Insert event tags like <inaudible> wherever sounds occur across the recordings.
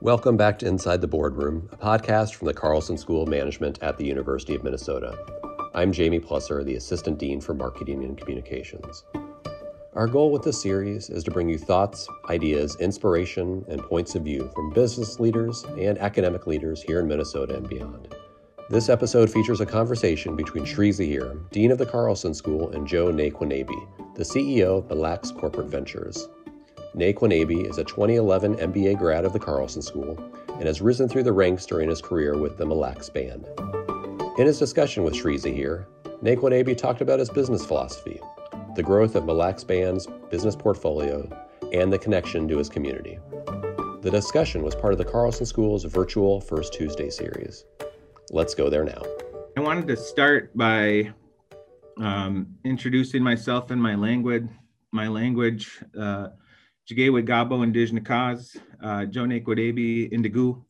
Welcome back to Inside the Boardroom, a podcast from the Carlson School of Management at the University of Minnesota. I'm Jamie Plusser, the Assistant Dean for Marketing and Communications. Our goal with this series is to bring you thoughts, ideas, inspiration, and points of view from business leaders and academic leaders here in Minnesota and beyond. This episode features a conversation between Sri Zaheer, Dean of the Carlson School, and Joe Nayquonabe, the CEO of Mille Corporate Ventures. Nayquonabe is a 2011 MBA grad of the Carlson School and has risen through the ranks during his career with the Mille Lacs Band. In his discussion with Sri Zaheer, Nayquonabe talked about his business philosophy, the growth of Mille Lacs Band's business portfolio, and the connection to his community. The discussion was part of the Carlson School's virtual First Tuesday series. Let's go there now. I wanted to start by um, introducing myself and my language. My language. Uh, Jigewe Gabo Indigenous Kaz, uh, Jone Kwadebi Indigu,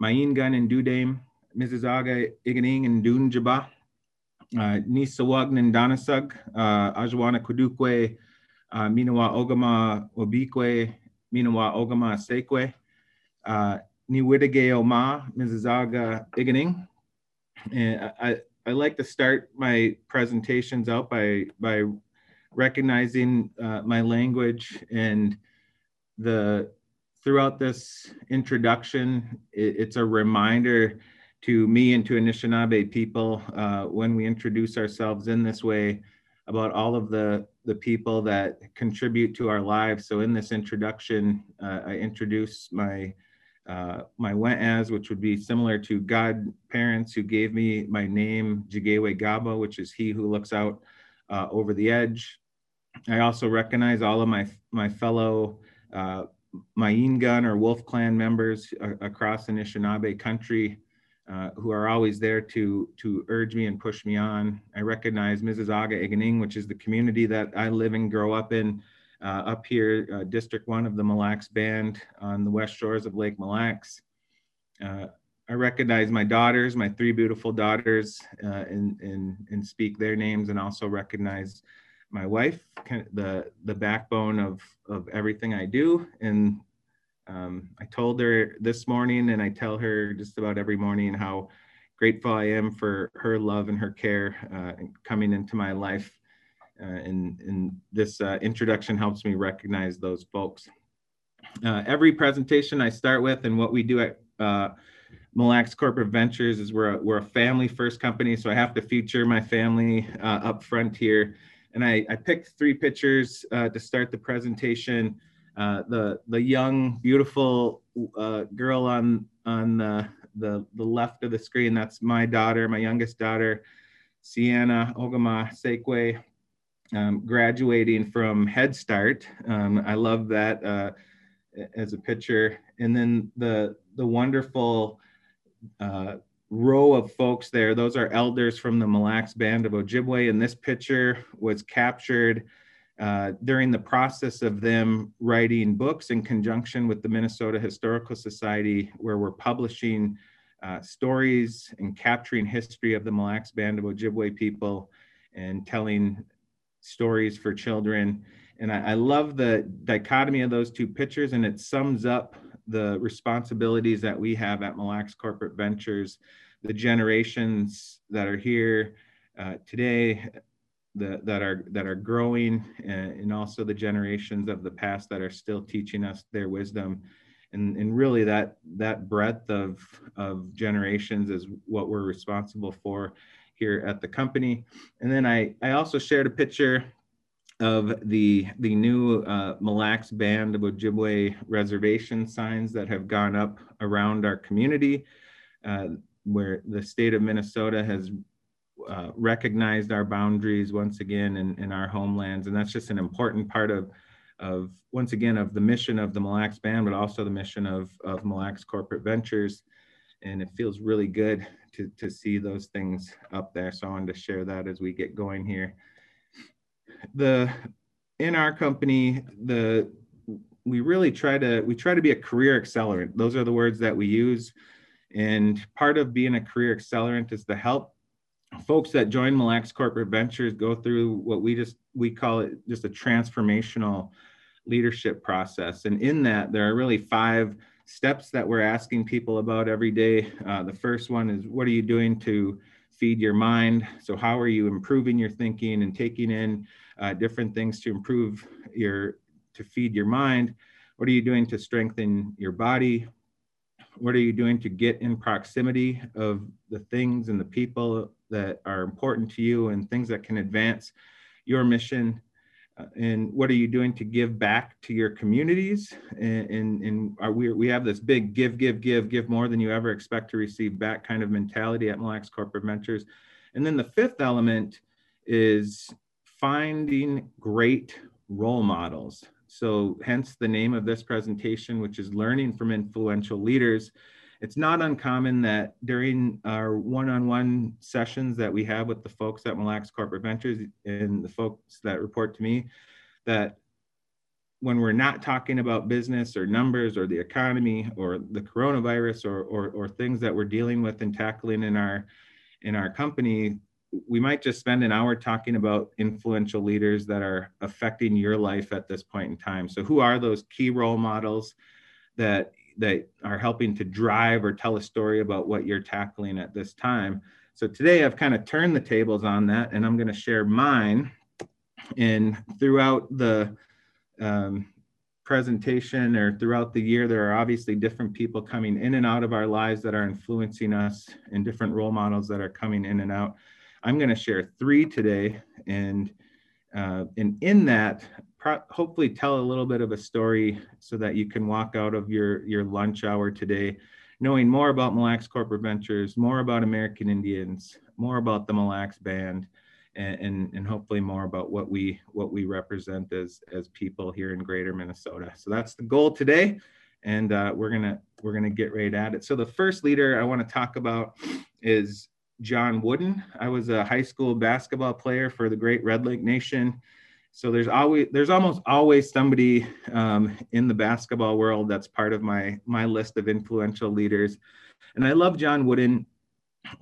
Gun and Dudame, Mrs. Aga Iganing and Dun Jaba, uh, Nisawagn and Danasug, uh, Ajwana Kudukwe, uh, Minawa Ogama Obikwe, Minawa Ogama Sekwe, uh, Niwidige Oma. Aga Iganing. And I, I like to start my presentations out by, by recognizing uh, my language and the throughout this introduction, it, it's a reminder to me and to Anishinaabe people uh, when we introduce ourselves in this way about all of the, the people that contribute to our lives. So in this introduction, uh, I introduce my uh, my as, which would be similar to godparents who gave me my name, Jigewe Gaba, which is he who looks out uh, over the edge. I also recognize all of my my fellow uh, Gun or Wolf Clan members across Anishinaabe country uh, who are always there to to urge me and push me on. I recognize Misi-zaaga'iganing, which is the community that I live and grow up in, uh, up here, uh, District One of the Mille Lacs Band on the west shores of Lake Mille Lacs. Uh, I recognize my daughters, my three beautiful daughters, uh, and, and, and speak their names, and also recognize my wife, the the backbone of of everything I do. And um, I told her this morning, and I tell her just about every morning how grateful I am for her love and her care uh, coming into my life. Uh, and, and this uh, introduction helps me recognize those folks. Uh, every presentation I start with, and what we do at uh, Mille Lacs Corporate Ventures is we're a, we're a family first company, so I have to feature my family uh, up front here and I, I picked three pictures uh, to start the presentation. Uh, the the young, beautiful uh, girl on on the, the the left of the screen. That's my daughter, my youngest daughter, Sienna Ogama Sekwe, um, graduating from Head Start. Um, I love that uh, as a picture. And then the the wonderful uh, row of folks there. Those are elders from the Mille Lacs Band of Ojibwe. And this picture was captured uh, during the process of them writing books in conjunction with the Minnesota Historical Society, where we're publishing uh, stories and capturing history of the Mille Lacs Band of Ojibwe people and telling stories for children. And I, I love the dichotomy of those two pictures, and it sums up the responsibilities that we have at Mille Lacs Corporate Ventures, the generations that are here uh, today, the, that are that are growing, and, and, also the generations of the past that are still teaching us their wisdom, and and really that that breadth of of generations is what we're responsible for here at the company. And then I I also shared a picture of the the new uh, Mille Lacs Band of Ojibwe reservation signs that have gone up around our community, uh, where the state of Minnesota has uh, recognized our boundaries once again in, in our homelands, and that's just an important part of of once again of the mission of the Mille Lacs Band, but also the mission of of Mille Lacs Corporate Ventures. And it feels really good to to see those things up there. So I wanted to share that as we get going here the in our company the we really try to we try to be a career accelerant those are the words that we use and part of being a career accelerant is to help folks that join Mille Lacs corporate ventures go through what we just we call it just a transformational leadership process and in that there are really five steps that we're asking people about every day. Uh, the first one is what are you doing to feed your mind? So, how are you improving your thinking and taking in uh, different things to improve your, to feed your mind? What are you doing to strengthen your body? What are you doing to get in proximity of the things and the people that are important to you and things that can advance your mission? Uh, and what are you doing to give back to your communities? And, and, and are we, we have this big give, give, give, give more than you ever expect to receive back kind of mentality at Mille Lacs Corporate Ventures. And then the fifth element is finding great role models. So hence the name of this presentation, which is learning from influential leaders. It's not uncommon that during our one-on-one sessions that we have with the folks at Mille Lacs Corporate Ventures and the folks that report to me, that when we're not talking about business or numbers or the economy or the coronavirus or, or, or things that we're dealing with and tackling in our in our company, we might just spend an hour talking about influential leaders that are affecting your life at this point in time. So who are those key role models that that are helping to drive or tell a story about what you're tackling at this time? So today I've kind of turned the tables on that and I'm going to share mine and throughout the um, presentation or throughout the year, there are obviously different people coming in and out of our lives that are influencing us and different role models that are coming in and out. I'm going to share three today, and uh, and in that, pro- hopefully tell a little bit of a story so that you can walk out of your your lunch hour today, knowing more about Mille Lacs Corporate Ventures, more about American Indians, more about the Mille Lacs Band, and, and, and hopefully more about what we what we represent as as people here in Greater Minnesota. So that's the goal today, and uh, we're gonna we're gonna get right at it. So the first leader I want to talk about is John Wooden. I was a high school basketball player for the Great Red Lake Nation. So there's always there's almost always somebody um, in the basketball world that's part of my my list of influential leaders, and I love John Wooden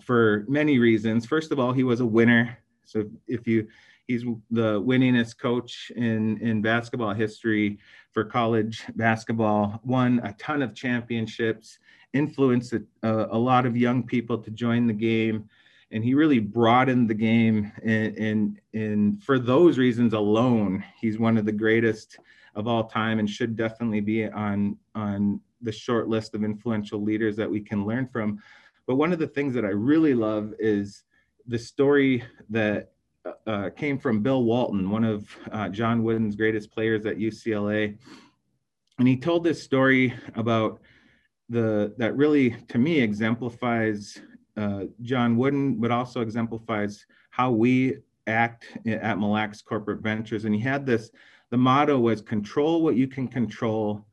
for many reasons. First of all, he was a winner. So if you he's the winningest coach in in basketball history for college basketball, won a ton of championships influenced a, lot of young people to join the game. And he really broadened the game. And, and and for those reasons alone he's one of the greatest of all time and should definitely be on on the short list of influential leaders that we can learn from. But one of the things that i really love is the story that uh, uh came from bill walton one of uh, john wooden's greatest players at ucla and he told this story about the that really to me exemplifies uh, John Wooden, but also exemplifies how we act at Mille Lacs Corporate Ventures. And he had this. The motto was control what you can control,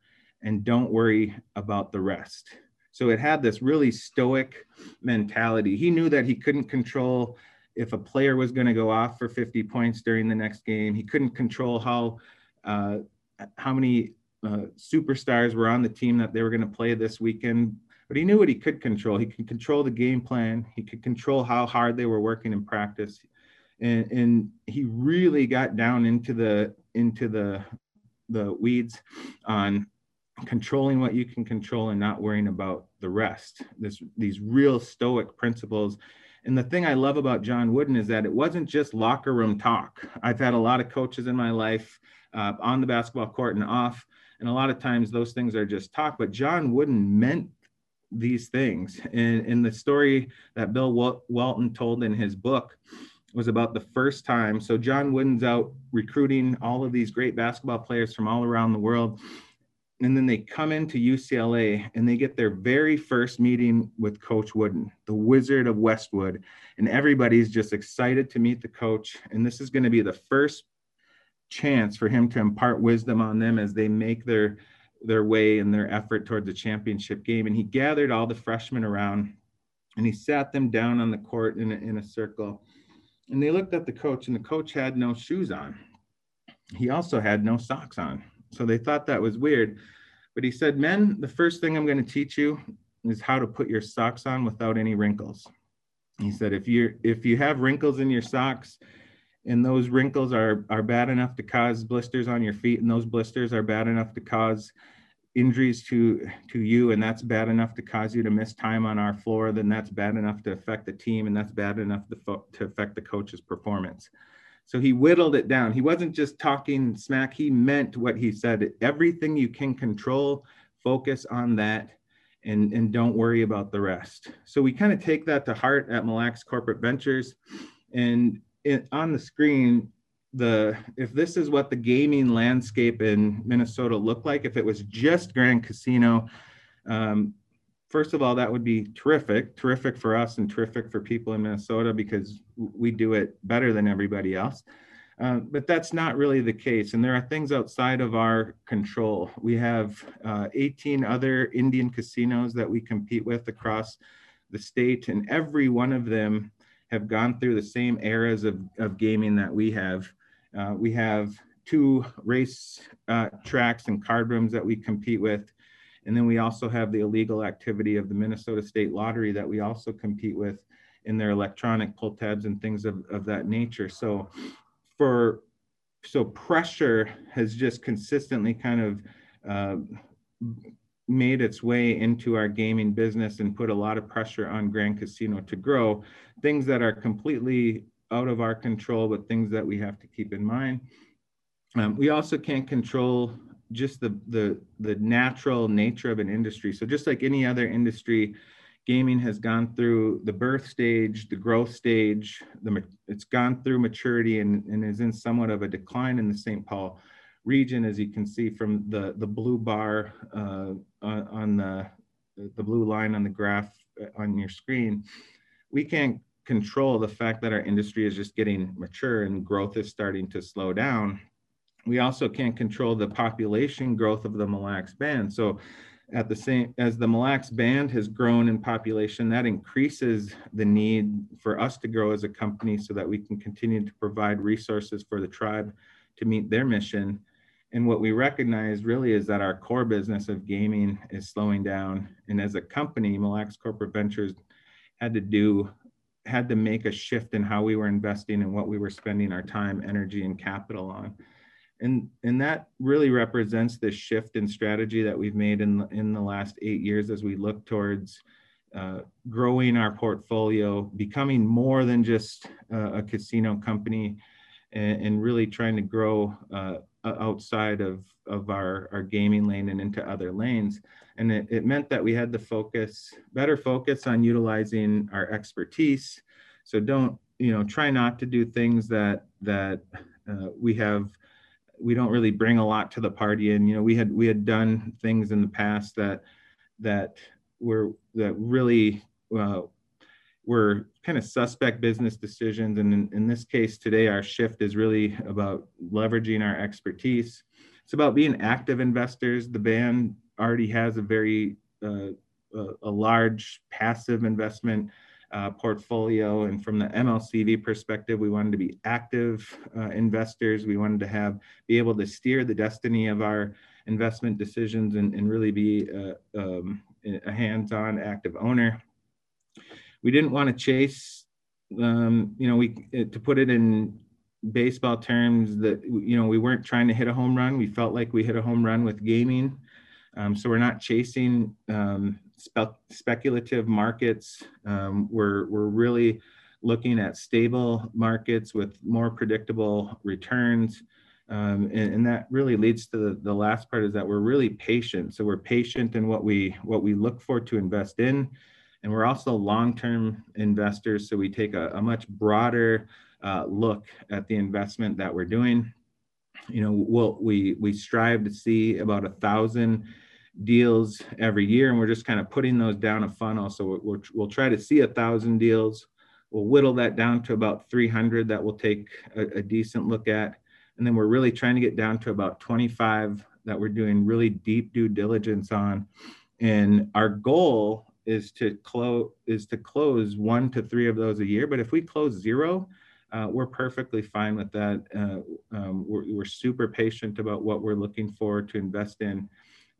and don't worry about the rest. So it had this really stoic mentality. He knew that he couldn't control if a player was going to go off for 50 points during the next game. He couldn't control how uh, how many uh, superstars were on the team that they were going to play this weekend. But he knew what he could control. He could control the game plan. He could control how hard they were working in practice, and, and he really got down into the into the the weeds on controlling what you can control and not worrying about the rest. This these real stoic principles. And the thing I love about John Wooden is that it wasn't just locker room talk. I've had a lot of coaches in my life uh, on the basketball court and off and a lot of times those things are just talk, but John Wooden meant these things. And in the story that Bill Walton told in his book was about the first time. So John Wooden's out recruiting all of these great basketball players from all around the world. And then they come into UCLA and they get their very first meeting with Coach Wooden, the Wizard of Westwood. And everybody's just excited to meet the coach. And this is going to be the first chance for him to impart wisdom on them as they make their their way and their effort towards the championship game. And he gathered all the freshmen around and he sat them down on the court in a, in a circle. And they looked at the coach, and the coach had no shoes on. He also had no socks on. So they thought that was weird. But he said, Men, the first thing I'm going to teach you is how to put your socks on without any wrinkles. He said, if you if you have wrinkles in your socks, and those wrinkles are are bad enough to cause blisters on your feet and those blisters are bad enough to cause injuries to to you and that's bad enough to cause you to miss time on our floor then that's bad enough to affect the team and that's bad enough to, to affect the coach's performance. So he whittled it down. He wasn't just talking smack. He meant what he said. Everything you can control focus on that and and don't worry about the rest. So we kind of take that to heart at Mille Lacs corporate ventures and it, on the screen the if this is what the gaming landscape in Minnesota looked like, if it was just Grand Casino, um, first of all, that would be terrific, terrific for us and terrific for people in Minnesota because we do it better than everybody else. Uh, but that's not really the case. And there are things outside of our control. We have uh, 18 other Indian casinos that we compete with across the state, and every one of them have gone through the same eras of, of gaming that we have. Uh, we have two race uh, tracks and card rooms that we compete with. And then we also have the illegal activity of the Minnesota State Lottery that we also compete with in their electronic pull tabs and things of, of that nature. So for so pressure has just consistently kind of uh, made its way into our gaming business and put a lot of pressure on Grand Casino to grow. Things that are completely out of our control, but things that we have to keep in mind. Um, we also can't control just the, the, the natural nature of an industry. So just like any other industry, gaming has gone through the birth stage, the growth stage, the, it's gone through maturity and, and is in somewhat of a decline in the St. Paul region, as you can see from the, the blue bar uh, on, the, the blue line on the graph uh, on your screen. We can't control the fact that our industry is just getting mature and growth is starting to slow down. We also can't control the population growth of the Mille Lacs band. So at the same as the Mille Lacs band has grown in population, that increases the need for us to grow as a company so that we can continue to provide resources for the tribe to meet their mission. And what we recognize really is that our core business of gaming is slowing down. And as a company, Mille Lacs Corporate Ventures had to do had to make a shift in how we were investing and what we were spending our time, energy, and capital on. And, and that really represents the shift in strategy that we've made in, in the last eight years as we look towards uh, growing our portfolio, becoming more than just uh, a casino company, and, and, really trying to grow uh, outside of, of our, our gaming lane and into other lanes. And it, it meant that we had to focus, better focus on utilizing our expertise. So don't, you know, try not to do things that, that uh, we have, we don't really bring a lot to the party. And, you know, we had, we had done things in the past that, that were, that really uh, were kind of suspect business decisions. And in, in, this case today, our shift is really about leveraging our expertise. It's about being active investors. The band already has a very uh, a, large passive investment uh, portfolio. And from the MLCV perspective, we wanted to be active uh, investors. We wanted to have be able to steer the destiny of our investment decisions and, and really be a, um, a hands-on active owner. We didn't want to chase, um, you know, we to put it in baseball terms that you know we weren't trying to hit a home run. We felt like we hit a home run with gaming. Um, so we're not chasing um, spe- speculative markets. Um, we're, we're really looking at stable markets with more predictable returns. Um, and, and, that really leads to the, the last part is that we're really patient. So we're patient in what we what we look for to invest in, and we're also long-term investors. So we take a, a much broader uh, look at the investment that we're doing. You know, we'll, we we strive to see about a thousand deals every year, and we're just kind of putting those down a funnel. So we'll, we'll try to see a thousand deals. We'll whittle that down to about 300 that we'll take a, a decent look at, and then we're really trying to get down to about 25 that we're doing really deep due diligence on. And our goal is to close is to close one to three of those a year. But if we close zero, uh, we're perfectly fine with that. Uh, um, we're, we're, super patient about what we're looking for to invest in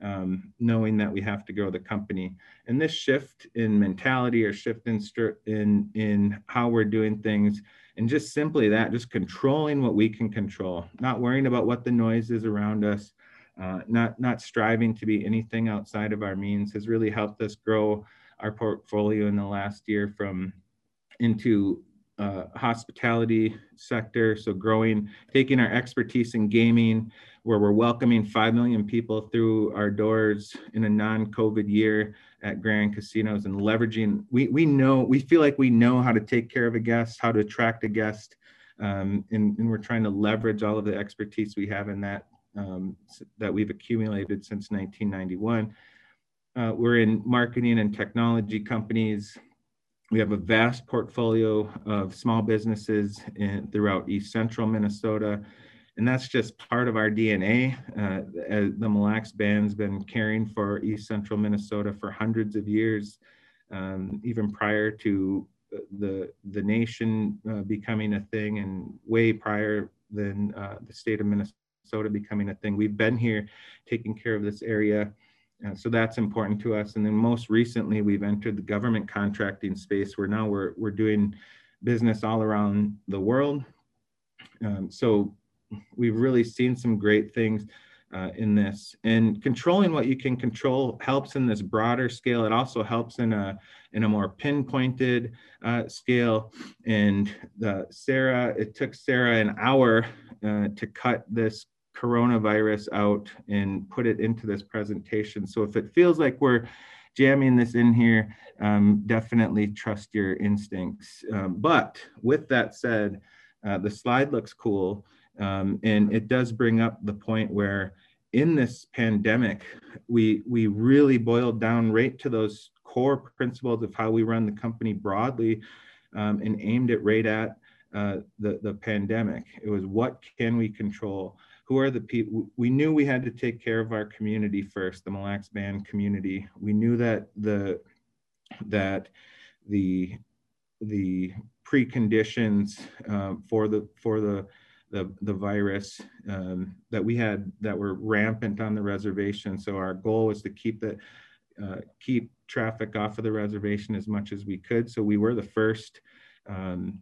um, knowing that we have to grow the company. And this shift in mentality or shift in, in, in how we're doing things, and just simply that, just controlling what we can control, not worrying about what the noise is around us, uh, not not striving to be anything outside of our means has really helped us grow our portfolio in the last year from into uh, hospitality sector. So growing, taking our expertise in gaming, where we're welcoming 5 million people through our doors in a non-COVID year at Grand Casinos and leveraging, we, we know, we feel like we know how to take care of a guest, how to attract a guest. Um, and, and we're trying to leverage all of the expertise we have in that, um, that we've accumulated since 1991. Uh, we're in marketing and technology companies, we have a vast portfolio of small businesses in, throughout East Central Minnesota, and that's just part of our DNA. Uh, the Mille Lacs Band's been caring for East Central Minnesota for hundreds of years, um, even prior to the the nation uh, becoming a thing, and way prior than uh, the state of Minnesota becoming a thing. We've been here taking care of this area uh, so that's important to us. And then most recently, we've entered the government contracting space where now we're, we're doing business all around the world. Um, so we've really seen some great things uh, in this. And controlling what you can control helps in this broader scale. It also helps in a in a more pinpointed uh, scale. And the Sarah, it took Sarah an hour uh, to cut this coronavirus out and put it into this presentation. So if it feels like we're jamming this in here, um, definitely trust your instincts. Um, but with that said, uh, the slide looks cool. Um, and it does bring up the point where in this pandemic, we, we really boiled down right to those core principles of how we run the company broadly um, and aimed it right at uh, the, the pandemic. It was what can we control? Who are the people we knew we had to take care of our community first the Mille Lacs band community. We knew that the that the the preconditions um, for the for the the, the virus um, that we had that were rampant on the reservation. So our goal was to keep the uh, keep traffic off of the reservation as much as we could. So we were the first um,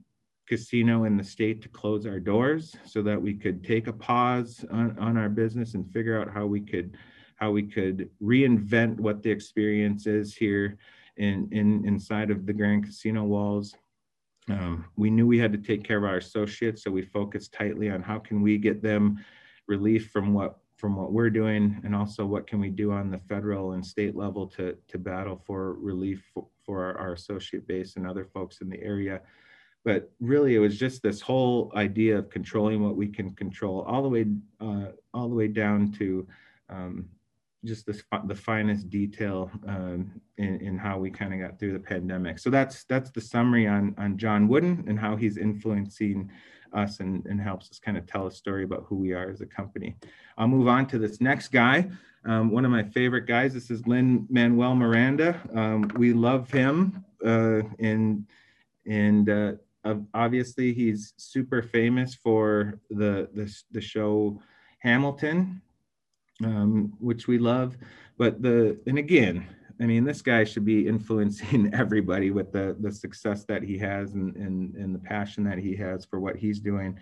casino in the state to close our doors so that we could take a pause on, on our business and figure out how we could how we could reinvent what the experience is here in, in inside of the Grand Casino walls. Um, we knew we had to take care of our associates, so we focused tightly on how can we get them relief from what from what we're doing, and also what can we do on the federal and state level to to battle for relief for, for our, our associate base and other folks in the area but really it was just this whole idea of controlling what we can control all the way uh, all the way down to um, just this, the finest detail um, in, in how we kind of got through the pandemic. So that's that's the summary on on john wooden and how he's influencing us and, and helps us kind of tell a story about who we are as a company. I'll move on to this next guy um, one of my favorite guys. This is lin manuel miranda. Um, we love him uh, and and uh, obviously he's super famous for the the, the show Hamilton, um, which we love. But the and again, I mean, this guy should be influencing <laughs> everybody with the the success that he has and and, and the passion that he has for what he's doing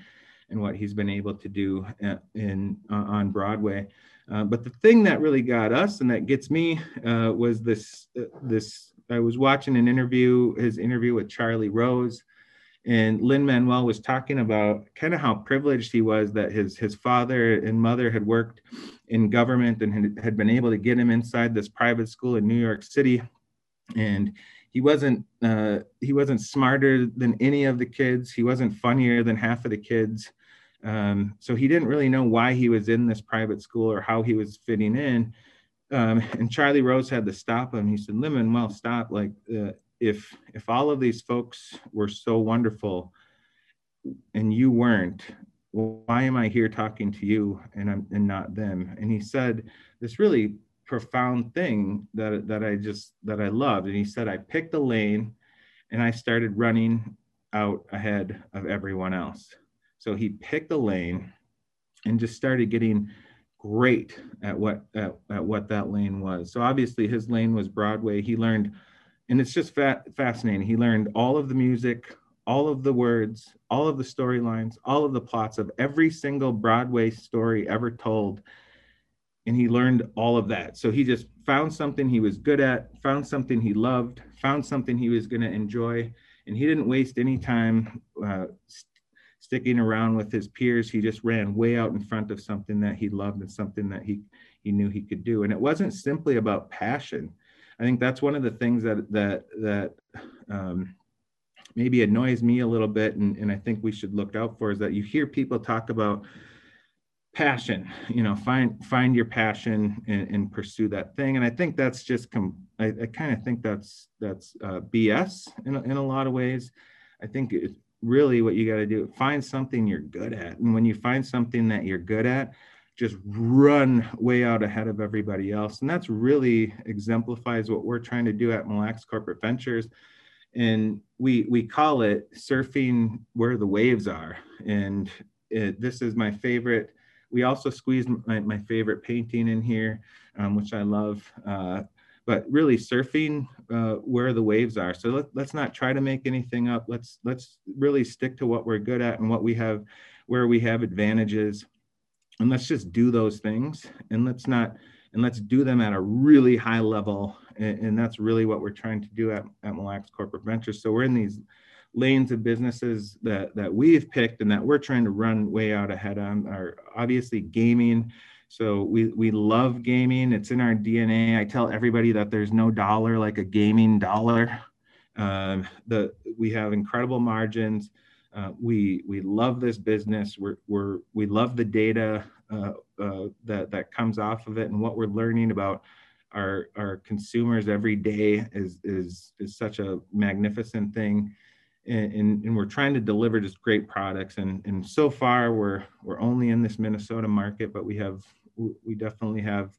and what he's been able to do uh, in uh, on Broadway. Uh, but the thing that really got us and that gets me uh, was this uh, this I was watching an interview his interview with Charlie Rose and Lin Manuel was talking about kind of how privileged he was that his his father and mother had worked in government and had, had been able to get him inside this private school in New York City, and he wasn't uh, he wasn't smarter than any of the kids. He wasn't funnier than half of the kids. Um, so he didn't really know why he was in this private school or how he was fitting in. Um, and Charlie Rose had to stop him. He said, Lin Manuel, stop. Like, uh, if if all of these folks were so wonderful and you weren't why am i here talking to you and i'm and not them? And he said this really profound thing that that i just that i loved. And he said i picked a lane and i started running out ahead of everyone else. So he picked a lane and just started getting great at what at, at what that lane was. So obviously his lane was broadway. He learned and it's just fa- fascinating. He learned all of the music, all of the words, all of the storylines, all of the plots of every single Broadway story ever told. and he learned all of that. So he just found something he was good at, found something he loved, found something he was going to enjoy, and he didn't waste any time uh, st- sticking around with his peers. He just ran way out in front of something that he loved and something that he he knew he could do. And it wasn't simply about passion. I think that's one of the things that that that um, maybe annoys me a little bit, and, and I think we should look out for is that you hear people talk about passion you know find find your passion and, and pursue that thing. And i think that's just com- i, I kind of think that's that's uh, bs in, in a lot of ways. I think it's really what you got to do find something you're good at. And when you find something that you're good at just run way out ahead of everybody else and that's really exemplifies what we're trying to do at Mille Lacs corporate ventures and we we call it surfing where the waves are and it, this is my favorite we also squeezed my, my favorite painting in here, um, which I love. Uh, but really surfing uh, where the waves are. So let, let's not try to make anything up. Let's let's really stick to what we're good at and what we have, where we have advantages, and let's just do those things. And let's not and let's do them at a really high level. And, and that's really what we're trying to do at, at Mille Lacs Corporate Ventures. So we're in these lanes of businesses that that we've picked and that we're trying to run way out ahead on are obviously gaming. So we we love gaming. It's in our DNA. I tell everybody that there's no dollar like a gaming dollar. Um, the we have incredible margins. Uh, we we love this business. We're we're we love the data uh, uh, that that comes off of it and what we're learning about our our consumers every day is is is such a magnificent thing and, and, we're trying to deliver just great products. And, and so far, we're we're only in this Minnesota market, but we have we definitely have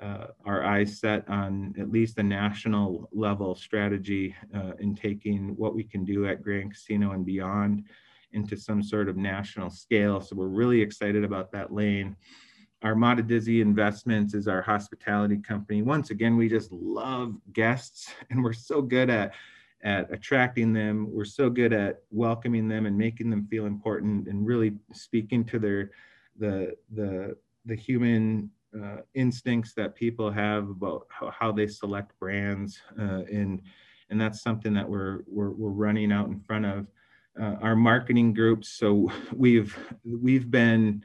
our eyes set on at least a national level strategy uh, in taking what we can do at Grand Casino and beyond into some sort of national scale. So we're really excited about that lane. Armada Dizzy Investments is our hospitality company. Once again, we just love guests, <laughs> and we're so good at at attracting them. We're so good at welcoming them and making them feel important and really speaking to their the the the human uh, instincts that people have about how, how they select brands uh, and and that's something that we're we're, we're running out in front of uh, our marketing groups. So <laughs> we've we've been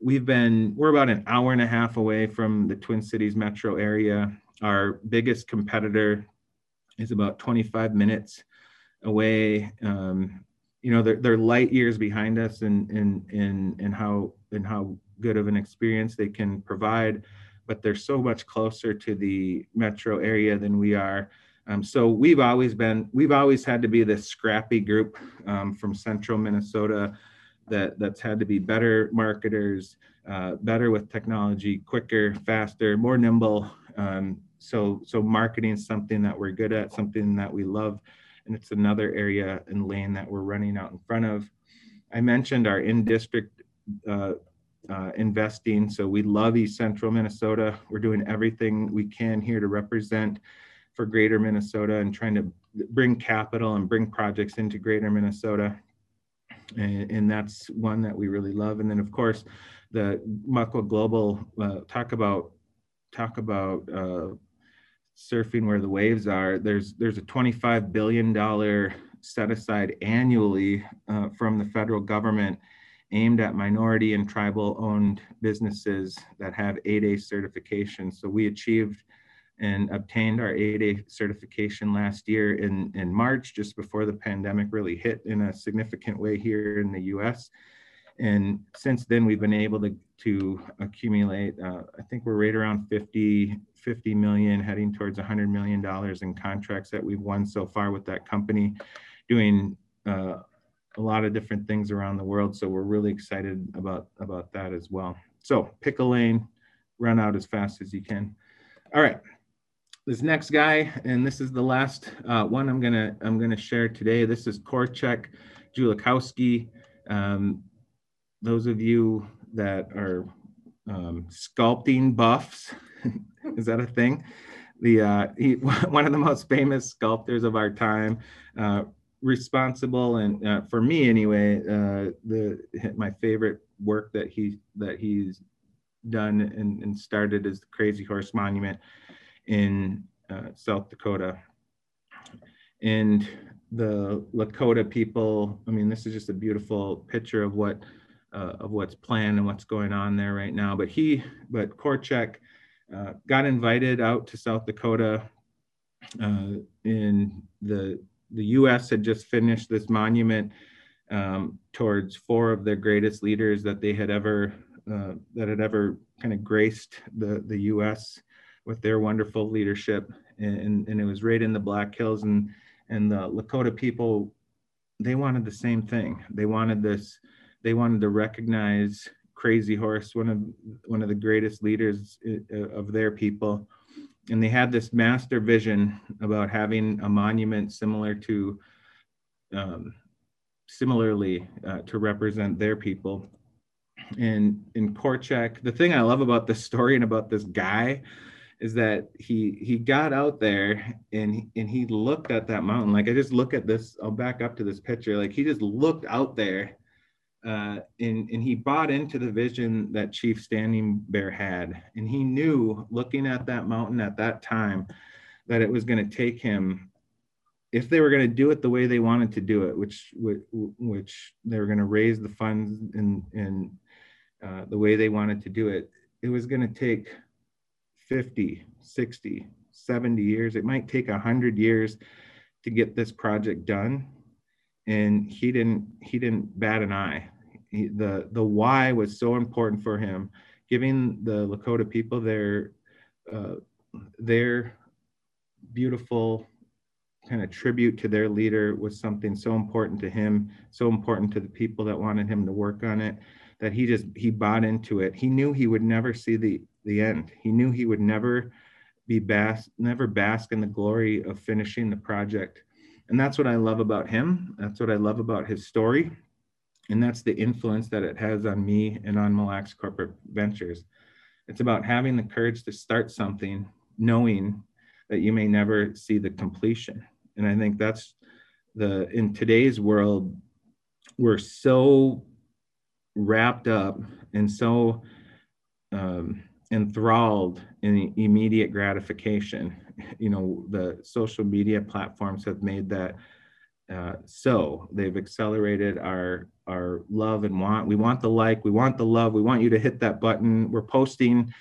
we've been we're about an hour and a half away from the Twin Cities metro area. Our biggest competitor is about 25 minutes away. Um, you know, they're, they're light years behind us and in, in, in, how, in how good of an experience they can provide, but they're so much closer to the metro area than we are. Um, so we've always been, we've always had to be this scrappy group um, from central Minnesota that that's had to be better marketers, uh, better with technology, quicker, faster, more nimble, um, so so marketing is something that we're good at something that we love and it's another area and lane that we're running out in front of i mentioned our in district uh, uh, investing. So we love east central minnesota. We're doing everything we can here to represent for greater minnesota and trying to bring capital and bring projects into greater minnesota. And, and that's one that we really love. And then of course the Makwa Global uh, talk about talk about uh, surfing where the waves are, there's there's a 25 billion dollar set aside annually uh, from the federal government aimed at minority and tribal owned businesses that have 8A certification. So we achieved and obtained our 8A certification last year in, in March, just before the pandemic really hit in a significant way here in the US. And since then, we've been able to, to accumulate, uh, I think we're right around 50, 50 million, heading towards 100 million dollars in contracts that we've won so far with that company, doing uh, a lot of different things around the world. So we're really excited about about that as well. So pick a lane, run out as fast as you can. All right, this next guy, and this is the last uh, one I'm gonna I'm gonna share today. This is Korczak Ziolkowski. Um, those of you that are um, sculpting buffs, <laughs> is that a thing? The uh, he, <laughs> one of the most famous sculptors of our time, uh, responsible and uh, for me anyway, uh, the my favorite work that he that he's done and, and started is the Crazy Horse Monument in uh, South Dakota. And the Lakota people, I mean, this is just a beautiful picture of what uh, of what's planned and what's going on there right now. But he, but Korczak uh, got invited out to South Dakota. Uh, in the the U.S. had just finished this monument um, towards four of their greatest leaders that they had ever uh, that had ever kind of graced the the U.S. with their wonderful leadership, and, and it was right in the Black Hills, and and the Lakota people, they wanted the same thing. They wanted this, they wanted to recognize Crazy Horse, one of one of the greatest leaders uh, of their people, and they had this master vision about having a monument similar to. Um, similarly uh, to represent their people. And in Korczak, the thing I love about this story and about this guy is that he he got out there and and he looked at that mountain. Like I just look at this. I'll back up to this picture. Like he just looked out there, uh, and and he bought into the vision that Chief Standing Bear had, and he knew looking at that mountain at that time that it was going to take him if they were going to do it the way they wanted to do it, which which they were going to raise the funds in in uh, the way they wanted to do it, it was going to take 50, 60, 70 years. It might take 100 years to get this project done. And he didn't he didn't bat an eye. He, the the why was so important for him, giving the Lakota people their uh, their beautiful kind of tribute to their leader was something so important to him, so important to the people that wanted him to work on it, that he just he bought into it. He knew he would never see the the end. He knew he would never be bask, never bask in the glory of finishing the project. And that's what I love about him. That's what I love about his story. And that's the influence that it has on me and on Mille Lacs Corporate Ventures. It's about having the courage to start something, knowing that you may never see the completion and i think that's the in today's world we're so wrapped up and so um, enthralled in immediate gratification you know the social media platforms have made that uh, so. They've accelerated our our love and want. We want the like we want the love we want you to hit that button. We're posting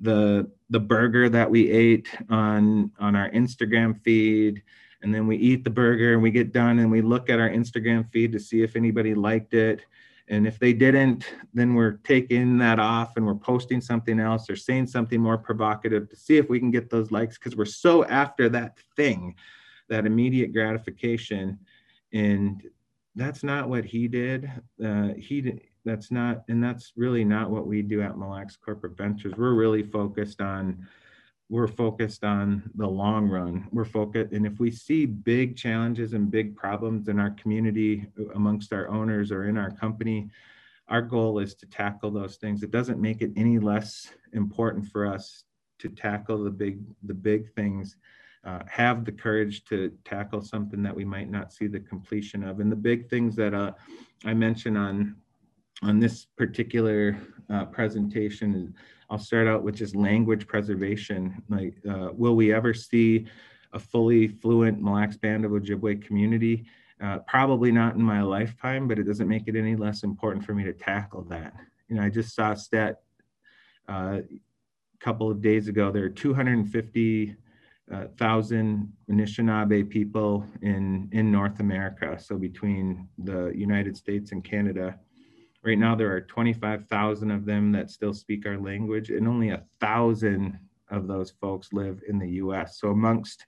the the burger that we ate on on our instagram feed and then we eat the burger and we get done and we look at our Instagram feed to see if anybody liked it. And if they didn't, then we're taking that off and we're posting something else or saying something more provocative to see if we can get those likes because we're so after that thing, that immediate gratification. And that's not what he did. Uh, he that's not, and that's really not what we do at Mille Lacs Corporate Ventures. We're really focused on we're focused on the long run. We're focused, and if we see big challenges and big problems in our community amongst our owners or in our company, our goal is to tackle those things. It doesn't make it any less important for us to tackle the big the big things. Uh, have the courage to tackle something that we might not see the completion of. And the big things that uh, I mentioned on on this particular uh, presentation I'll start out with just language preservation. Like, uh, will we ever see a fully fluent Mille Lacs Band of Ojibwe community? Uh, probably not in my lifetime, but it doesn't make it any less important for me to tackle that. You know, I just saw a stat uh, a couple of days ago. There are 250 uh, thousand Anishinaabe people in in North America. So between the United States and Canada, Right now, there are 25,000 of them that still speak our language, and only a thousand of those folks live in the US. So, amongst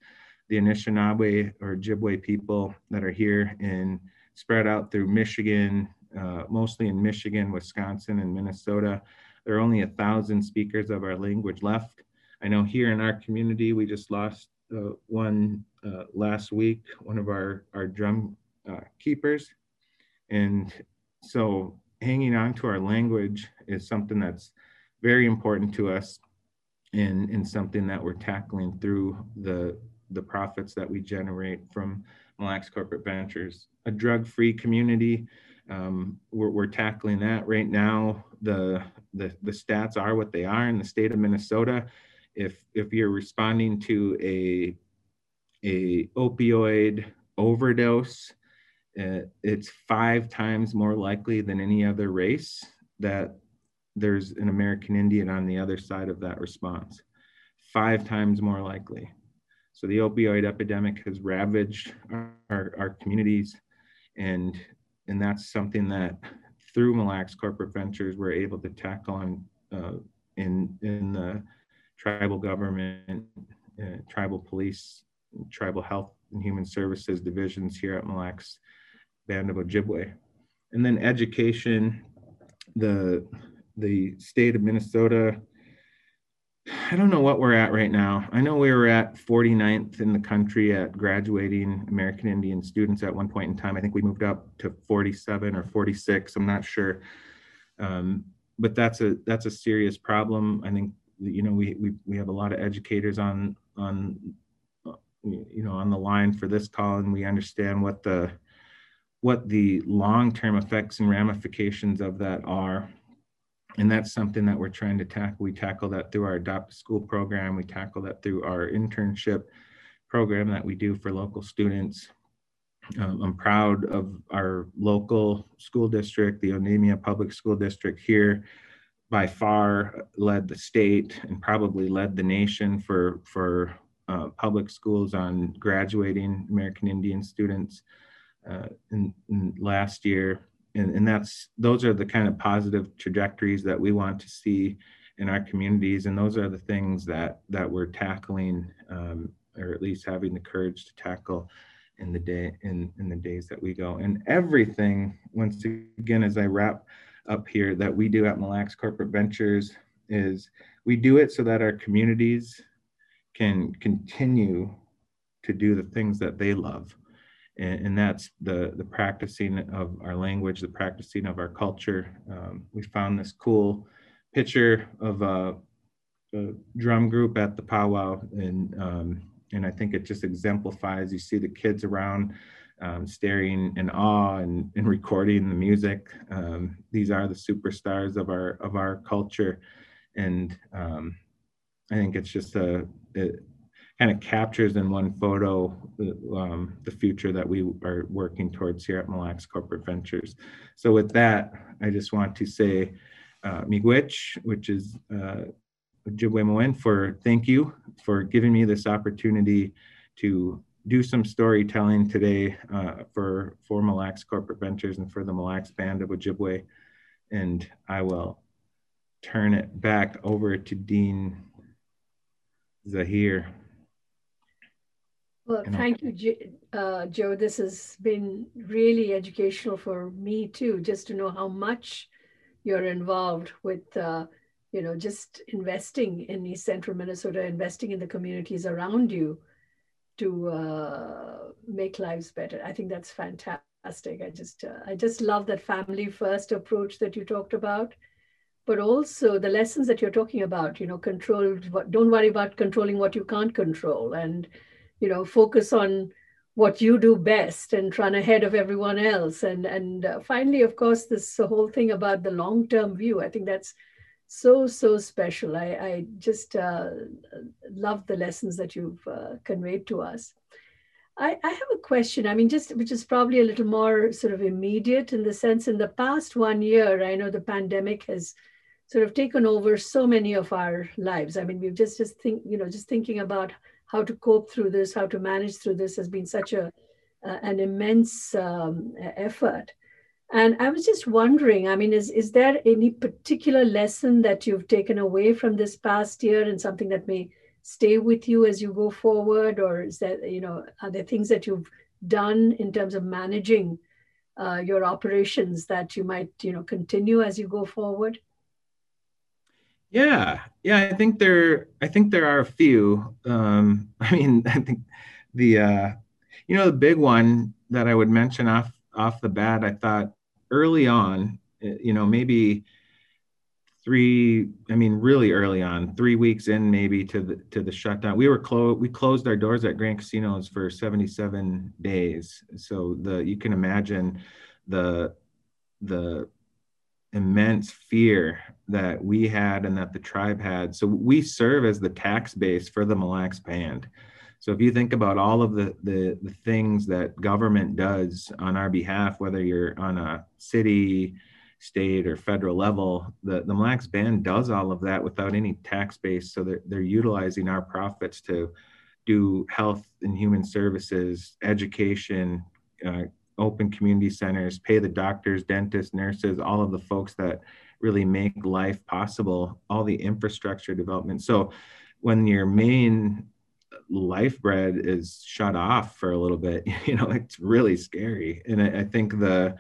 the Anishinaabe or Ojibwe people that are here and spread out through Michigan, uh, mostly in Michigan, Wisconsin, and Minnesota, there are only a thousand speakers of our language left. I know here in our community, we just lost uh, one uh, last week, one of our, our drum uh, keepers. And so hanging on to our language is something that's very important to us and, and something that we're tackling through the, the profits that we generate from Mille Lacs Corporate Ventures. A drug-free community um, we're, we're, tackling that right now. The, the, the stats are what they are in the state of Minnesota. If, if you're responding to a, a opioid overdose, it's five times more likely than any other race that there's an American Indian on the other side of that response. Five times more likely. So the opioid epidemic has ravaged our, our, communities and and that's something that through Mille Lacs Corporate Ventures we're able to tackle uh, in in the tribal government, uh, tribal police, tribal health and human services divisions here at Mille Lacs Band of Ojibwe, and then education. The the state of Minnesota I don't know what we're at right now. I know we were at 49th in the country at graduating American Indian students at one point in time. I think we moved up to 47 or 46. I'm not sure, um, but that's a that's a serious problem. I think you know we we we have a lot of educators on on you know on the line for this call, and we understand what the what the long-term effects and ramifications of that are and that's something that we're trying to tackle. We tackle that through our Adopt School program. We tackle that through our internship program that we do for local students. Um, I'm proud of our local school district, the Onamia Public School District here, by far led the state and probably led the nation for for uh, public schools on graduating American Indian students uh, in, in last year. And, and that's those are the kind of positive trajectories that we want to see in our communities. And those are the things that that we're tackling um, or at least having the courage to tackle in the day in in the days that we go. And everything once again as i wrap up here that we do at Mille Lacs corporate ventures is we do it so that our communities can continue to do the things that they love and, and, that's the the practicing of our language, the practicing of our culture. Um, we found this cool picture of a, a, drum group at the powwow, and um, and I think it just exemplifies. You see the kids around. Um, staring in awe and, and <laughs> recording the music. Um, these are the superstars of our of our culture, and um, I think it's just a it, kind of captures in one photo um, the future that we are working towards here at Mille Lacs Corporate Ventures. So with that, I just want to say uh, miigwech, which is uh, Ojibwe for thank you for giving me this opportunity to do some storytelling today uh, for, for Mille Lacs Corporate Ventures and for the Mille Lacs Band of Ojibwe. And I will turn it back over to Dean Zaheer. Well, thank you, uh, Joe. This has been really educational for me too, just to know how much you're involved with, uh, you know, just investing in East Central Minnesota, investing in the communities around you to uh, make lives better. I think that's fantastic. I just, uh, I just love that family first approach that you talked about, but also the lessons that you're talking about. You know, control. Don't worry about controlling what you can't control, and you know focus on what you do best and run ahead of everyone else. And and uh, finally of course this whole thing about the long term view i think that's so so special. I i just uh, love the lessons that you've uh, conveyed to us. I, I have a question i mean just which is probably a little more sort of immediate in the sense in the past one year i know the pandemic has sort of taken over so many of our lives. I mean we've just just think you know just thinking about how to cope through this, how to manage through this has been such a uh, an immense um, effort. And I was just wondering, I mean, is, is there any particular lesson that you've taken away from this past year and something that may stay with you as you go forward? Or is that, you know, are there things that you've done in terms of managing uh, your operations that you might, you know, continue as you go forward? Yeah, yeah, I think there, I think there are a few. Um, <laughs> I mean, I think the, uh, you know, the big one that I would mention off off the bat, I thought early on, eh, you know, maybe three, I mean, really early on, three weeks in maybe to the to the shutdown. We were closed. We closed our doors at Grand Casinos for 77 days. So the you can imagine the the immense fear that we had and that the tribe had. So we serve as the tax base for the Mille Lacs Band. So if you think about all of the, the, the things that government does on our behalf, whether you're on a city, state, or federal level, the, the Mille Lacs Band does all of that without any tax base. So they're, they're utilizing our profits to do health and human services, education, uh, open community centers, pay the doctors, dentists, nurses, all of the folks that really make life possible, all the infrastructure development. So when your main life bread is shut off for a little bit, <laughs> you know, it's really scary. And I, I think the,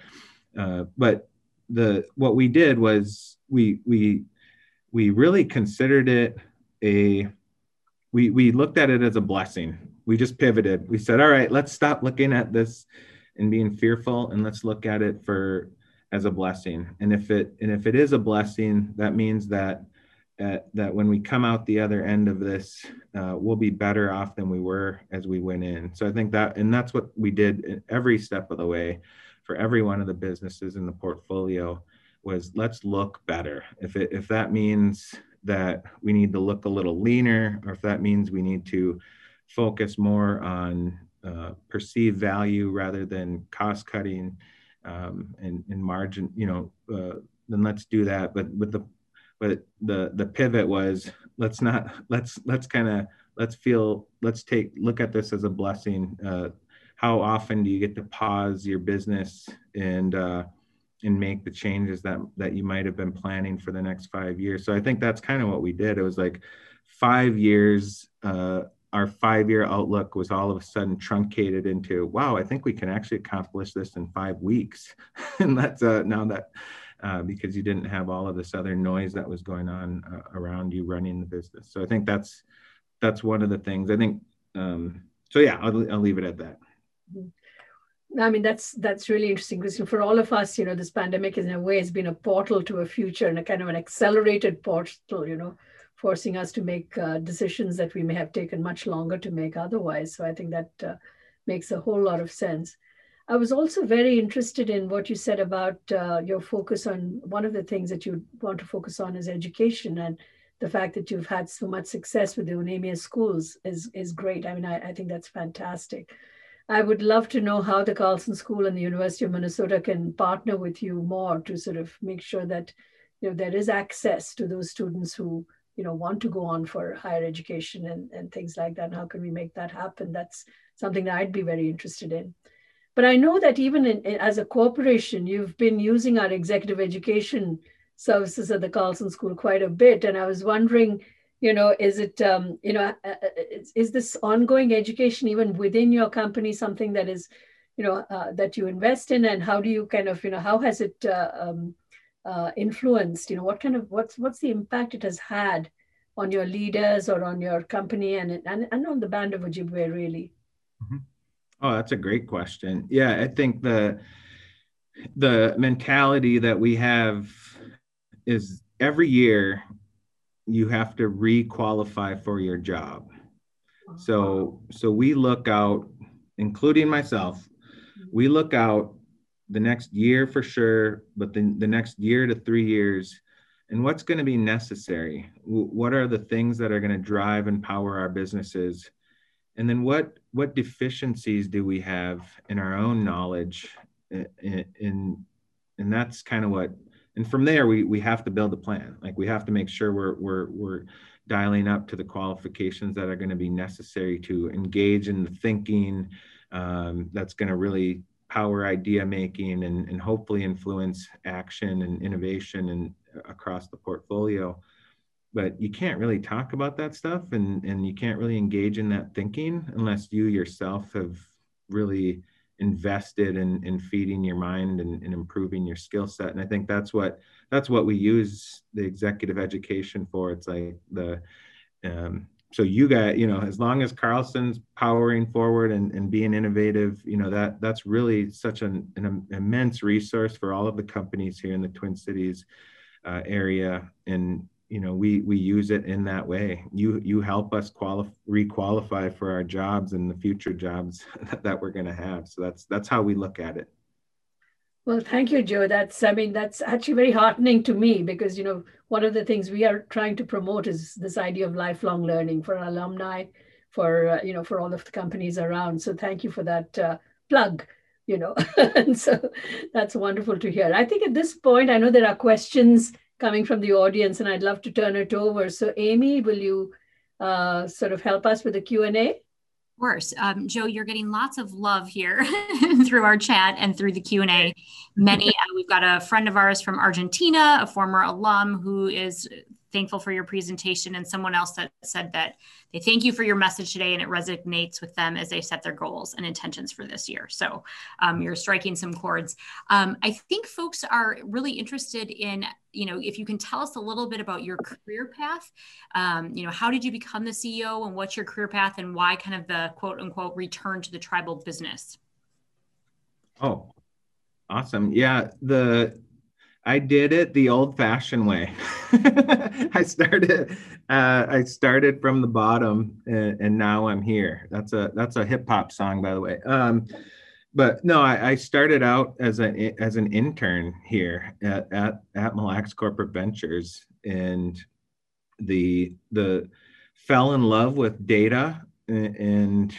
uh, but the, what we did was we, we, we really considered it a, we, we looked at it as a blessing. We just pivoted. We said, all right, let's stop looking at this and being fearful and let's look at it for as a blessing. And if it and if it is a blessing that means that uh, that when we come out the other end of this uh, we'll be better off than we were as we went in. So i think that and that's what we did every step of the way for every one of the businesses in the portfolio was let's look better. If it if that means that we need to look a little leaner or if that means we need to focus more on uh, perceived value rather than cost cutting um, and, and margin, you know, uh, then let's do that. But with the, but the the pivot was let's not <laughs> let's let's kind of let's feel let's take look at this as a blessing. Uh, how often do you get to pause your business and uh, and make the changes that that you might have been planning for the next five years? So I think that's kind of what we did. It was like five years uh, our five year outlook was all of a sudden truncated into wow i think we can actually accomplish this in five weeks. <laughs> And that's uh, now that uh, because you didn't have all of this other noise that was going on uh, around you running the business. So i think that's that's one of the things. I think um, so yeah I'll, I'll leave it at that. Mm-hmm. I mean that's that's really interesting because for all of us, you know, this pandemic is in a way has been a portal to a future and a kind of an accelerated portal, you know, forcing us to make uh, decisions that we may have taken much longer to make otherwise. So I think that uh, makes a whole lot of sense. I was also very interested in what you said about uh, your focus on one of the things that you want to focus on is education and the fact that you've had so much success with the Onamia schools is, is great. I mean, I, I think that's fantastic. I would love to know how the Carlson School and the University of Minnesota can partner with you more to sort of make sure that you know there is access to those students who you know want to go on for higher education and, and things like that and how can we make that happen? That's something that i'd be very interested in. But i know that even in, as a corporation you've been using our executive education services at the carlson school quite a bit and i was wondering you know is it um, you know uh, uh, is, is, this ongoing education even within your company something that is you know uh, that you invest in? And how do you kind of you know how has it uh, um, uh, influenced you know what kind of what's what's the impact it has had on your leaders or on your company and and, and on the band of ojibwe really? Mm-hmm. oh that's a great question. Yeah i think the the mentality that we have is every year you have to re-qualify for your job. So so we look out including myself we look out the next year for sure, but the, the next year to three years, and what's going to be necessary? What are the things that are going to drive and power our businesses? And then what what deficiencies do we have in our own knowledge? In, and that's kind of what and from there we we have to build a plan like we have to make sure we're we're we're dialing up to the qualifications that are going to be necessary to engage in the thinking um, that's going to really power idea making and, and hopefully influence action and innovation and across the portfolio. But you can't really talk about that stuff and, and you can't really engage in that thinking unless you yourself have really invested in, in feeding your mind and, and improving your skill set. And i think that's what that's what we use the executive education for. It's like the um, so you got you know as long as carlson's powering forward and, and being innovative you know that that's really such an, an immense resource for all of the companies here in the twin cities uh, area. And you know we we use it in that way. You you help us qualify requalify for our jobs and the future jobs <laughs> that we're going to have. So that's that's how we look at it Well, thank you, Joe. That's, I mean, that's actually very heartening to me because, you know, one of the things we are trying to promote is this idea of lifelong learning for our alumni, for, uh, you know, for all of the companies around. So thank you for that uh, plug, you know, <laughs> and so that's wonderful to hear. I think at this point, I know there are questions coming from the audience and I'd love to turn it over. So Amy, will you uh, sort of help us with the Q&A? Course. Um, Joe, you're getting lots of love here <laughs> through our chat and through the Q&A. Many, uh, we've got a friend of ours from Argentina, a former alum who is thankful for your presentation and someone else that said that they thank you for your message today and it resonates with them as they set their goals and intentions for this year. So um, you're striking some chords. Um, i think folks are really interested in you know if you can tell us a little bit about your career path. Um, you know how did you become the ceo and what's your career path and why kind of the quote unquote return to the tribal business? Oh awesome. Yeah the I did it the old-fashioned way. <laughs> I started. Uh, I started from the bottom, and, and, now I'm here. That's a that's a hip hop song, by the way. Um, but no, I, I, started out as a as an intern here at at, at Mille Lacs Corporate Ventures, and the the fell in love with data and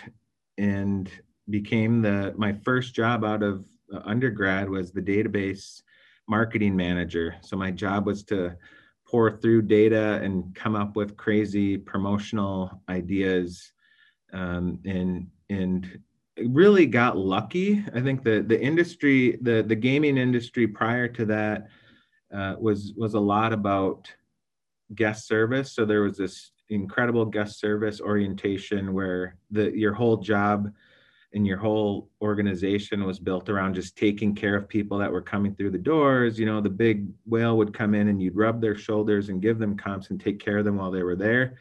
and became the my first job out of undergrad was the database marketing manager. So my job was to pour through data and come up with crazy promotional ideas um, and and really got lucky. I think the the industry, the the gaming industry prior to that uh, was was a lot about guest service. So there was this incredible guest service orientation where the your whole job and your whole organization was built around just taking care of people that were coming through the doors you know the big whale would come in and you'd rub their shoulders and give them comps and take care of them while they were there.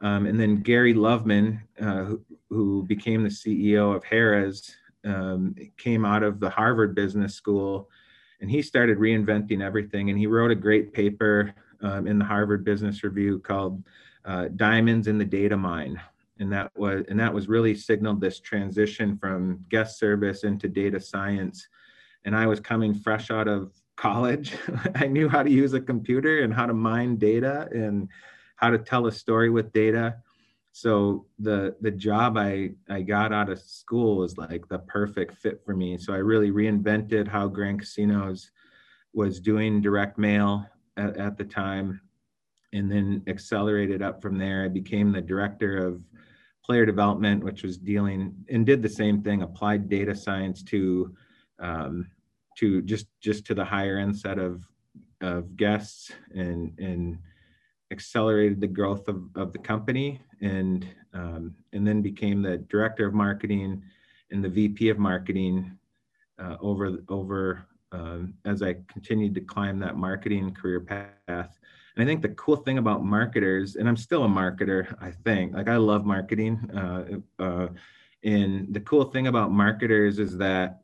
Um, and then gary loveman uh, who, who, became the ceo of harrah's um, came out of the harvard business school and he started reinventing everything. And he wrote a great paper um, in the harvard business review called uh, diamonds in the data mine and that was and that was really signaled this transition from guest service into data science. And i was coming fresh out of college. <laughs> I knew how to use a computer and how to mine data and how to tell a story with data. So the the job i i got out of school was like the perfect fit for me. So i really reinvented how grand casinos was doing direct mail at, at the time and then accelerated up from there. I became the director of player development, which was dealing and did the same thing, applied data science to um, to just just to the higher end set of of guests and and accelerated the growth of, of the company and um, and then became the director of marketing and the VP of marketing uh, over over um, as I continued to climb that marketing career path and I think the cool thing about marketers, and I'm still a marketer, I think, like I love marketing. Uh, uh, and the cool thing about marketers is that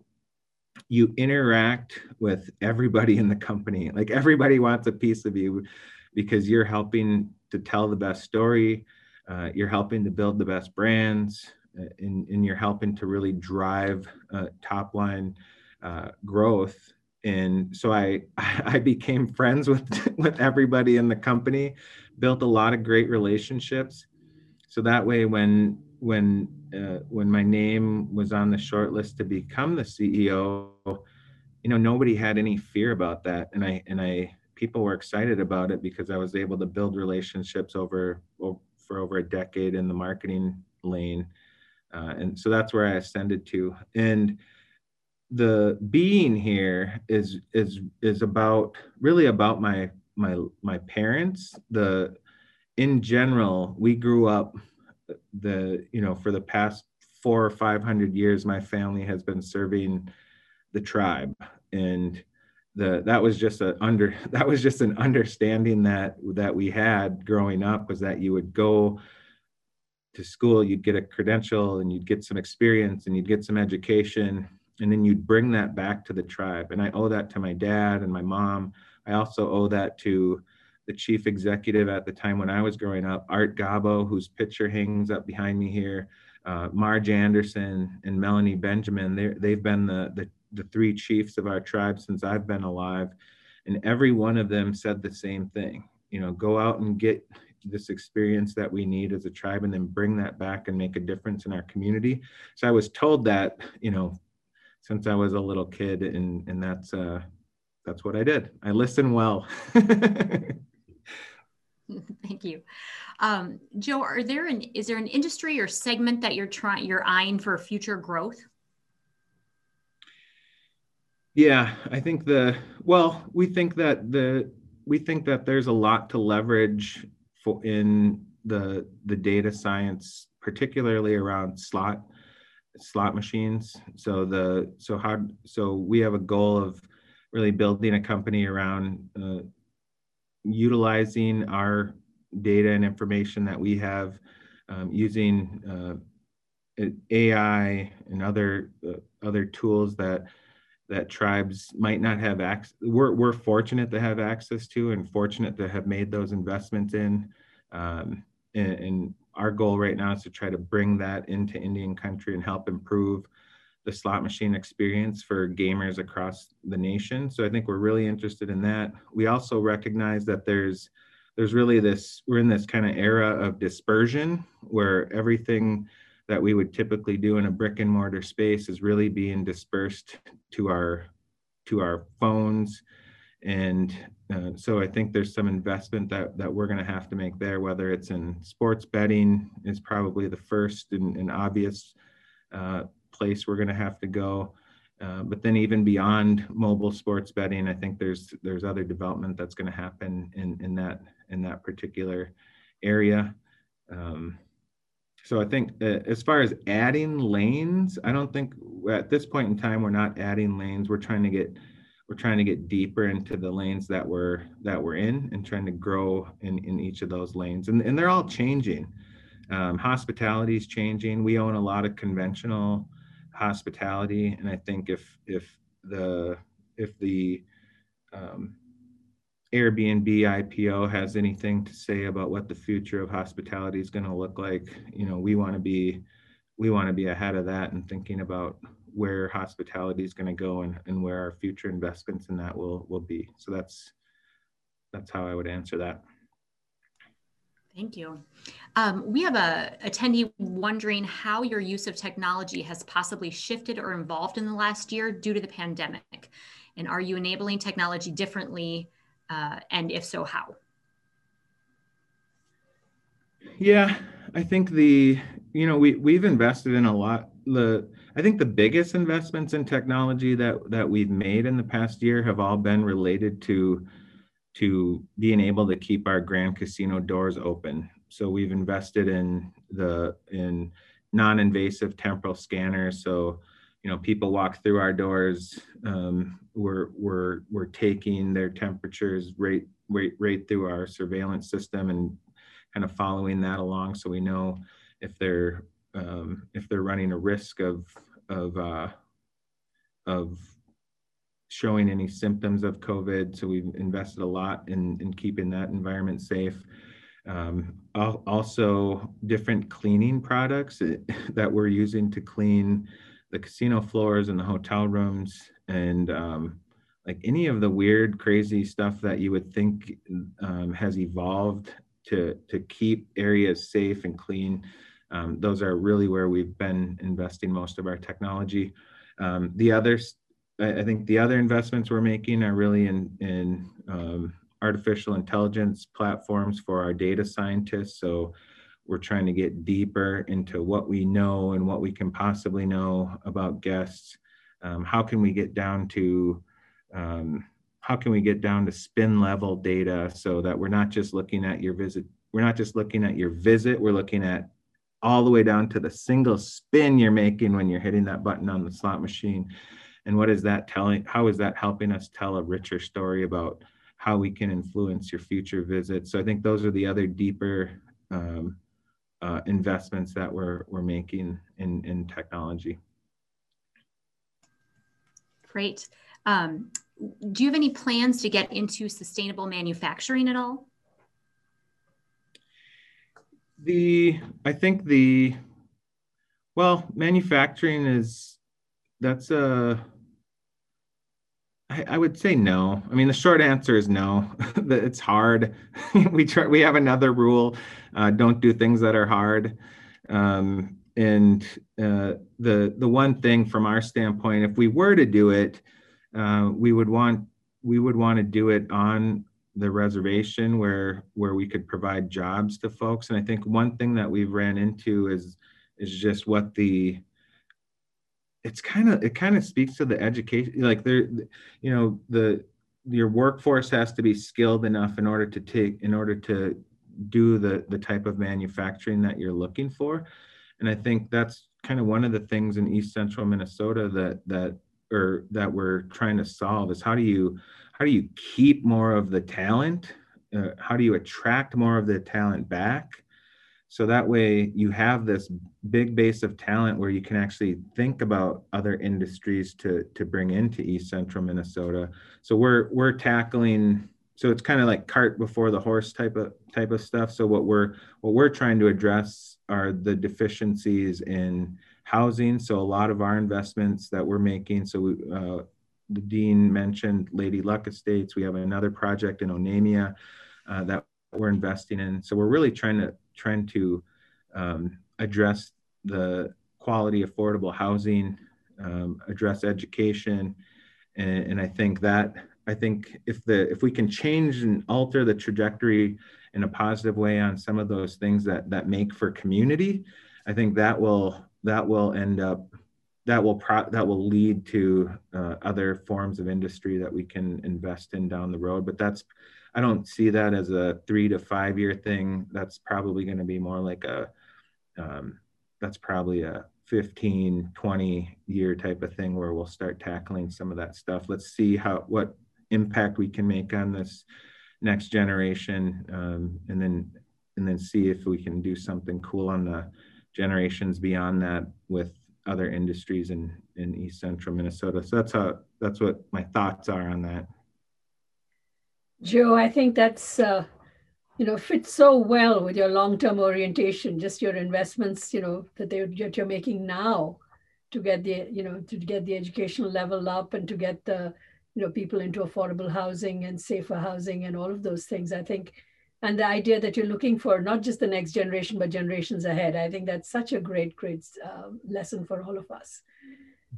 you interact with everybody in the company. Like everybody wants a piece of you because you're helping to tell the best story, uh, you're helping to build the best brands, uh, and, and you're helping to really drive uh, top line uh, growth and so I <laughs> I became friends with <laughs> with everybody in the company, built a lot of great relationships. So that way, when when uh, when my name was on the short list to become the CEO, you know nobody had any fear about that, and I and I people were excited about it because I was able to build relationships over, over for over a decade in the marketing lane, uh, and so that's where I ascended to. And the being here is is is about really about my my my parents. The in general we grew up the you know for the past four or five hundred years my family has been serving the tribe. And the that was just a under <laughs> that was just an understanding that that we had growing up was that you would go to school you'd get a credential and you'd get some experience and you'd get some education and then you'd bring that back to the tribe and i owe that to my dad and my mom i also owe that to the chief executive at the time when i was growing up art Gahbow whose picture hangs up behind me here uh, marge anderson and melanie benjamin they've been the, the, the three chiefs of our tribe since I've been alive, and every one of them said the same thing. You know, go out and get this experience that we need as a tribe and then bring that back and make a difference in our community. So I was told that, you know, since I was a little kid and and that's uh that's what I did. I listen well. <laughs> Thank you. Um, Joe, are there an is there an industry or segment that you're trying you're eyeing for future growth? Yeah, I think the well, we think that the we think that there's a lot to leverage for in the the data science, particularly around slot slot machines. So the so how so we have a goal of really building a company around uh, utilizing our data and information that we have um, using uh, AI and other uh, other tools that that tribes might not have access. We're we're fortunate to have access to and fortunate to have made those investments in. Um, and, and our goal right now is to try to bring that into Indian country and help improve the slot machine experience for gamers across the nation. So I think we're really interested in that. We also recognize that there's there's really this we're in this kind of era of dispersion where everything that we would typically do in a brick and mortar space is really being dispersed to our to our phones and uh, so i think there's some investment that that we're going to have to make there whether it's in sports betting is probably the first and, and obvious uh, place we're going to have to go. Uh, but then even beyond mobile sports betting, I think there's there's other development that's going to happen in in that in that particular area. Um, so I think uh, as far as adding lanes, I don't think at this point in time we're not adding lanes. We're trying to get we're trying to get deeper into the lanes that we're that we're in and trying to grow in in each of those lanes. And and they're all changing. Um, hospitality is changing. We own a lot of conventional hospitality. And I think if if the if the um, Airbnb IPO has anything to say about what the future of hospitality is going to look like, you know, we want to be we want to be ahead of that and thinking about where hospitality is going to go and, and where our future investments in that will will be. So that's that's how I would answer that. Thank you. Um, we have a attendee wondering how your use of technology has possibly shifted or evolved in the last year due to the pandemic. And are you enabling technology differently? Uh, and if so, how? Yeah, I think the, you know, we, we've invested in a lot. The, I think the biggest investments in technology that, that we've made in the past year have all been related to to being able to keep our grand casino doors open. So we've invested in the in non-invasive temporal scanners. So you know people walk through our doors. Um, we're we're we're taking their temperatures right right right through our surveillance system and kind of following that along, so we know if they're um, if they're running a risk of of uh, of showing any symptoms of COVID. So we've invested a lot in, in keeping that environment safe. Um, also, different cleaning products <laughs> that we're using to clean the casino floors and the hotel rooms, and um, like any of the weird, crazy stuff that you would think um, has evolved to to keep areas safe and clean. Um, those are really where we've been investing most of our technology. Um, the others, I, think the other investments we're making are really in in um, artificial intelligence platforms for our data scientists. So we're trying to get deeper into what we know and what we can possibly know about guests. Um, how can we get down to um, how can we get down to spin level data so that we're not just looking at your visit we're not just looking at your visit we're looking at all the way down to the single spin you're making when you're hitting that button on the slot machine. And what is that telling how is that helping us tell a richer story about how we can influence your future visits? So i think those are the other deeper um, uh, investments that we're, we're making in, in technology. Great. Um, do you have any plans to get into sustainable manufacturing at all the i think the well manufacturing is that's a I, I, would say no. I mean, the short answer is no. <laughs> it's hard. <laughs> we try. We have another rule: uh, don't do things that are hard. Um, and uh, the the one thing from our standpoint, if we were to do it, uh, we would want we would want to do it on the reservation where where we could provide jobs to folks. And I think one thing that we've ran into is is just what the it's kind of it kind of speaks to the education like there you know the your workforce has to be skilled enough in order to take in order to do the the type of manufacturing that you're looking for and i think that's kind of one of the things in east central minnesota that that or that we're trying to solve is how do you how do you keep more of the talent? Uh, how do you attract more of the talent back? So that way you have this big base of talent where you can actually think about other industries to to bring into east central minnesota. So we're we're tackling so it's kind of like cart before the horse type of type of stuff. So what we're what we're trying to address are the deficiencies in housing. So a lot of our investments that we're making so we, uh, the dean mentioned lady luck estates. We have another project in onamia uh, that we're investing in. So we're really trying to trying to um, address the quality, affordable housing, um, address education, and, and I think that I think if the if we can change and alter the trajectory in a positive way on some of those things that that make for community, I think that will that will end up that will pro- that will lead to uh, other forms of industry that we can invest in down the road. But that's I don't see that as a three to five year thing. That's probably going to be more like a, um, that's probably a 15, 20 year type of thing where we'll start tackling some of that stuff. Let's see how, what impact we can make on this next generation. Um, and then, and then see if we can do something cool on the generations beyond that with other industries in, in East Central Minnesota. So that's how, that's what my thoughts are on that. Joe, I think that's uh, you know fits so well with your long-term orientation, just your investments, you know, that they that you're making now to get the you know to get the educational level up and to get the you know people into affordable housing and safer housing and all of those things. I think, and the idea that you're looking for not just the next generation but generations ahead. I think that's such a great great uh, lesson for all of us.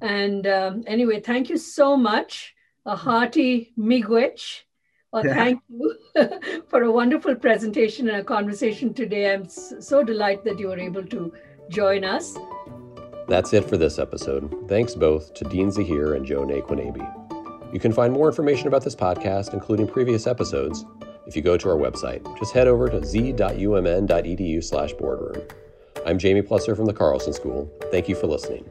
And um, anyway, thank you so much. A hearty miigwech well, yeah. thank you <laughs> for a wonderful presentation and a conversation today. I'm so delighted that you were able to join us. That's it for this episode. Thanks both to Dean Zaheer and Joe Nayquonabe. You can find more information about this podcast, including previous episodes, if you go to our website. Just head over to z.umn.edu slash boardroom. I'm Jamie Plusser from the Carlson School. Thank you for listening.